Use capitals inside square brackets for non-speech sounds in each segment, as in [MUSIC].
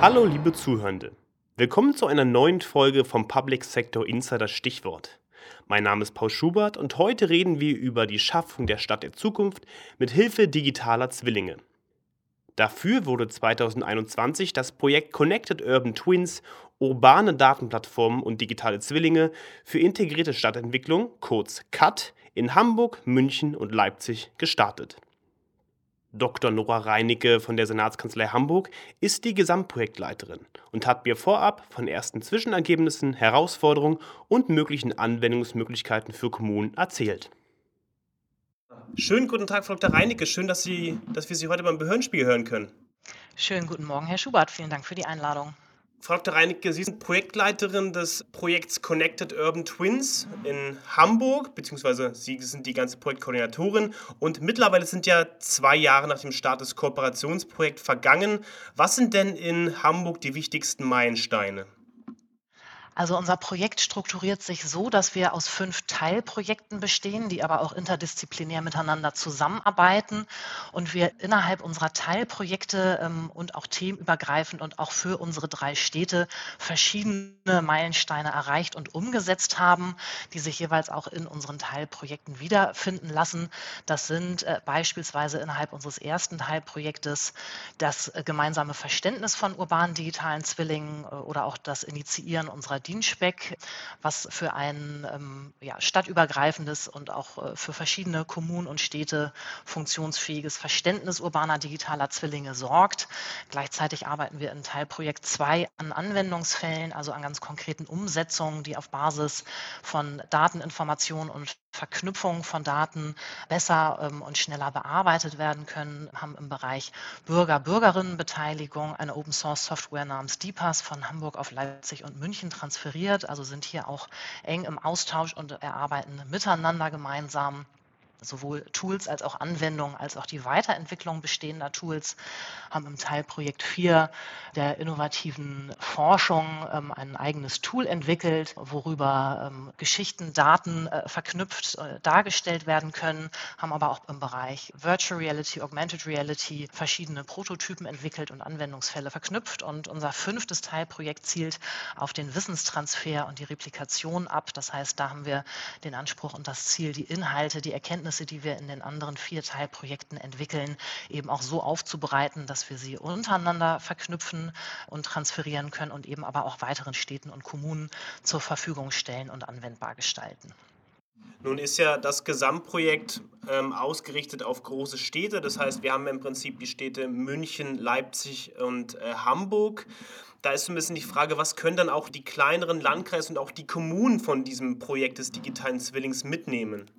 Hallo liebe Zuhörende. Willkommen zu einer neuen Folge vom Public Sector Insider Stichwort. Mein Name ist Paul Schubert und heute reden wir über die Schaffung der Stadt der Zukunft mit Hilfe digitaler Zwillinge. Dafür wurde 2021 das Projekt Connected Urban Twins urbane Datenplattformen und digitale Zwillinge für integrierte Stadtentwicklung, kurz CAT, in Hamburg, München und Leipzig gestartet. Dr. Nora Reinicke von der Senatskanzlei Hamburg ist die Gesamtprojektleiterin und hat mir vorab von ersten Zwischenergebnissen, Herausforderungen und möglichen Anwendungsmöglichkeiten für Kommunen erzählt. Schönen guten Tag, Frau Dr. Reinicke. Schön, dass, Sie, dass wir Sie heute beim Behördenspiel hören können. Schönen guten Morgen, Herr Schubert. Vielen Dank für die Einladung. Frau Dr. Reinicke, Sie sind Projektleiterin des Projekts Connected Urban Twins in Hamburg, beziehungsweise Sie sind die ganze Projektkoordinatorin. Und mittlerweile sind ja zwei Jahre nach dem Start des Kooperationsprojekts vergangen. Was sind denn in Hamburg die wichtigsten Meilensteine? Also unser Projekt strukturiert sich so, dass wir aus fünf Teilprojekten bestehen, die aber auch interdisziplinär miteinander zusammenarbeiten und wir innerhalb unserer Teilprojekte ähm, und auch themenübergreifend und auch für unsere drei Städte verschiedene Meilensteine erreicht und umgesetzt haben, die sich jeweils auch in unseren Teilprojekten wiederfinden lassen. Das sind äh, beispielsweise innerhalb unseres ersten Teilprojektes das äh, gemeinsame Verständnis von urbanen digitalen Zwillingen äh, oder auch das Initiieren unserer Dienstbeck, was für ein ähm, ja, stadtübergreifendes und auch äh, für verschiedene Kommunen und Städte funktionsfähiges Verständnis urbaner digitaler Zwillinge sorgt. Gleichzeitig arbeiten wir in Teilprojekt 2 an Anwendungsfällen, also an ganz konkreten Umsetzungen, die auf Basis von Dateninformationen und Verknüpfung von Daten besser ähm, und schneller bearbeitet werden können, haben im Bereich Bürger-Bürgerinnenbeteiligung eine Open-Source-Software namens DPAS von Hamburg auf Leipzig und München transferiert, also sind hier auch eng im Austausch und erarbeiten miteinander gemeinsam sowohl Tools als auch Anwendungen als auch die Weiterentwicklung bestehender Tools haben im Teilprojekt 4 der innovativen Forschung ähm, ein eigenes Tool entwickelt, worüber ähm, Geschichten, Daten äh, verknüpft äh, dargestellt werden können, haben aber auch im Bereich Virtual Reality, Augmented Reality verschiedene Prototypen entwickelt und Anwendungsfälle verknüpft. Und unser fünftes Teilprojekt zielt auf den Wissenstransfer und die Replikation ab. Das heißt, da haben wir den Anspruch und das Ziel, die Inhalte, die Erkenntnisse Erkenntnisse, die wir in den anderen vier Teilprojekten entwickeln, eben auch so aufzubereiten, dass wir sie untereinander verknüpfen und transferieren können und eben aber auch weiteren Städten und Kommunen zur Verfügung stellen und anwendbar gestalten. Nun ist ja das Gesamtprojekt ähm, ausgerichtet auf große Städte. Das heißt, wir haben im Prinzip die Städte München, Leipzig und äh, Hamburg. Da ist so ein bisschen die Frage, was können dann auch die kleineren Landkreise und auch die Kommunen von diesem Projekt des digitalen Zwillings mitnehmen?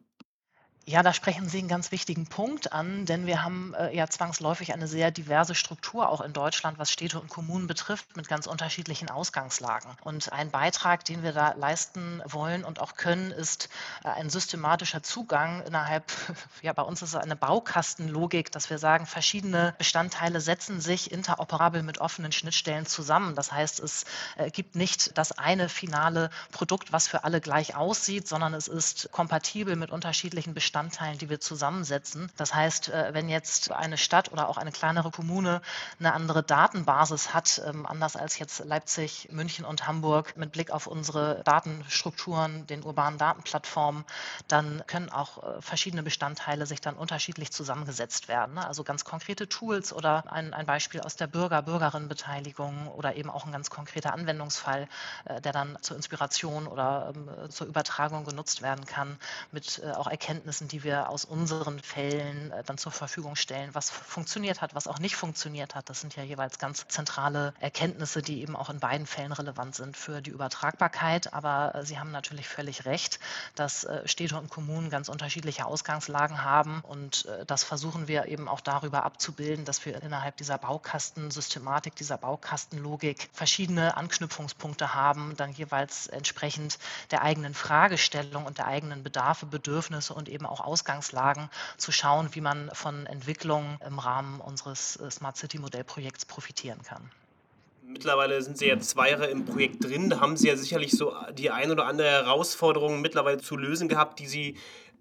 Ja, da sprechen Sie einen ganz wichtigen Punkt an, denn wir haben äh, ja zwangsläufig eine sehr diverse Struktur auch in Deutschland, was Städte und Kommunen betrifft, mit ganz unterschiedlichen Ausgangslagen. Und ein Beitrag, den wir da leisten wollen und auch können, ist äh, ein systematischer Zugang innerhalb, [LAUGHS] ja, bei uns ist es eine Baukastenlogik, dass wir sagen, verschiedene Bestandteile setzen sich interoperabel mit offenen Schnittstellen zusammen. Das heißt, es äh, gibt nicht das eine finale Produkt, was für alle gleich aussieht, sondern es ist kompatibel mit unterschiedlichen Bestandteilen Bestandteilen, die wir zusammensetzen. Das heißt, äh, wenn jetzt eine Stadt oder auch eine kleinere Kommune eine andere Datenbasis hat, ähm, anders als jetzt Leipzig, München und Hamburg, mit Blick auf unsere Datenstrukturen, den urbanen Datenplattformen, dann können auch äh, verschiedene Bestandteile sich dann unterschiedlich zusammengesetzt werden. Ne? Also ganz konkrete Tools oder ein, ein Beispiel aus der Bürger-Bürgerinnenbeteiligung oder eben auch ein ganz konkreter Anwendungsfall, äh, der dann zur Inspiration oder ähm, zur Übertragung genutzt werden kann, mit auch Erkenntnissen, die wir aus unseren Fällen äh, dann zur Verfügung stellen, was funktioniert hat, was auch nicht funktioniert hat. Das sind ja jeweils ganz zentrale Erkenntnisse, die eben auch in beiden Fällen relevant sind für die Übertragbarkeit. Aber äh, Sie haben natürlich völlig recht, dass äh, Städte und Kommunen ganz unterschiedliche Ausgangslagen haben und das versuchen wir eben auch darüber abzubilden, dass wir innerhalb dieser Baukastensystematik, dieser Baukastenlogik verschiedene Anknüpfungspunkte haben, dann jeweils entsprechend der eigenen Fragestellung und der eigenen Bedarfe, Bedürfnisse und eben auch Ausgangslagen zu schauen, wie man von Entwicklungen im Rahmen unseres äh, Smart City Modellprojekts profitieren kann. Mittlerweile sind Sie ja zwei Jahre im Projekt drin. Da haben Sie ja sicherlich so die ein oder andere Herausforderung mittlerweile zu lösen gehabt, die Sie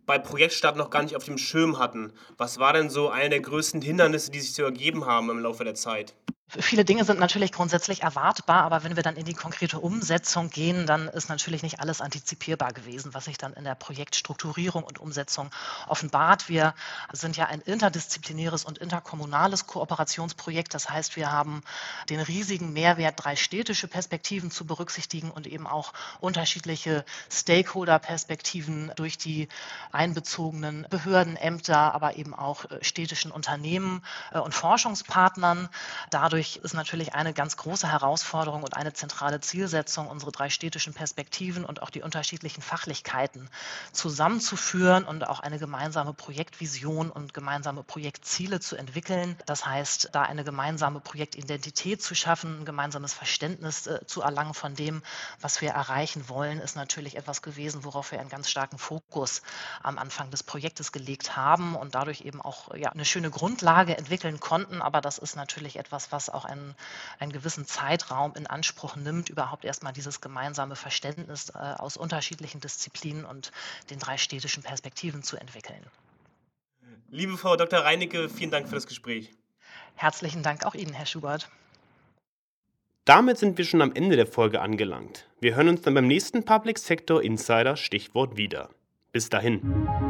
bei Projektstart noch gar nicht auf dem Schirm hatten. Was war denn so eine der größten Hindernisse, die sich so ergeben haben im Laufe der Zeit? Viele Dinge sind natürlich grundsätzlich erwartbar, aber wenn wir dann in die konkrete Umsetzung gehen, dann ist natürlich nicht alles antizipierbar gewesen, was sich dann in der Projektstrukturierung und Umsetzung offenbart. Wir sind ja ein interdisziplinäres und interkommunales Kooperationsprojekt. Das heißt, wir haben den riesigen Mehrwert, drei städtische Perspektiven zu berücksichtigen und eben auch unterschiedliche Stakeholder-Perspektiven durch die einbezogenen Behörden, Ämter, aber eben auch äh, städtischen Unternehmen äh, und Forschungspartnern. Dadurch dadurch ist natürlich eine ganz große Herausforderung und eine zentrale Zielsetzung, unsere drei städtischen Perspektiven und auch die unterschiedlichen Fachlichkeiten zusammenzuführen und auch eine gemeinsame Projektvision und gemeinsame Projektziele zu entwickeln. Das heißt, da eine gemeinsame Projektidentität zu schaffen, ein gemeinsames Verständnis äh, zu erlangen von dem, was wir erreichen wollen, ist natürlich etwas gewesen, worauf wir einen ganz starken Fokus am Anfang des Projektes gelegt haben und dadurch eben auch ja, eine schöne Grundlage entwickeln konnten. Aber das ist natürlich etwas, was auch einen, einen gewissen Zeitraum in Anspruch nimmt, überhaupt erstmal dieses gemeinsame Verständnis äh, aus unterschiedlichen Disziplinen und den drei städtischen Perspektiven zu entwickeln. Liebe Frau Dr. Reinecke, vielen Dank für das Gespräch. Herzlichen Dank auch Ihnen, Herr Schubert. Damit sind wir schon am Ende der Folge angelangt. Wir hören uns dann beim nächsten Public Sector Insider Stichwort wieder. Bis dahin.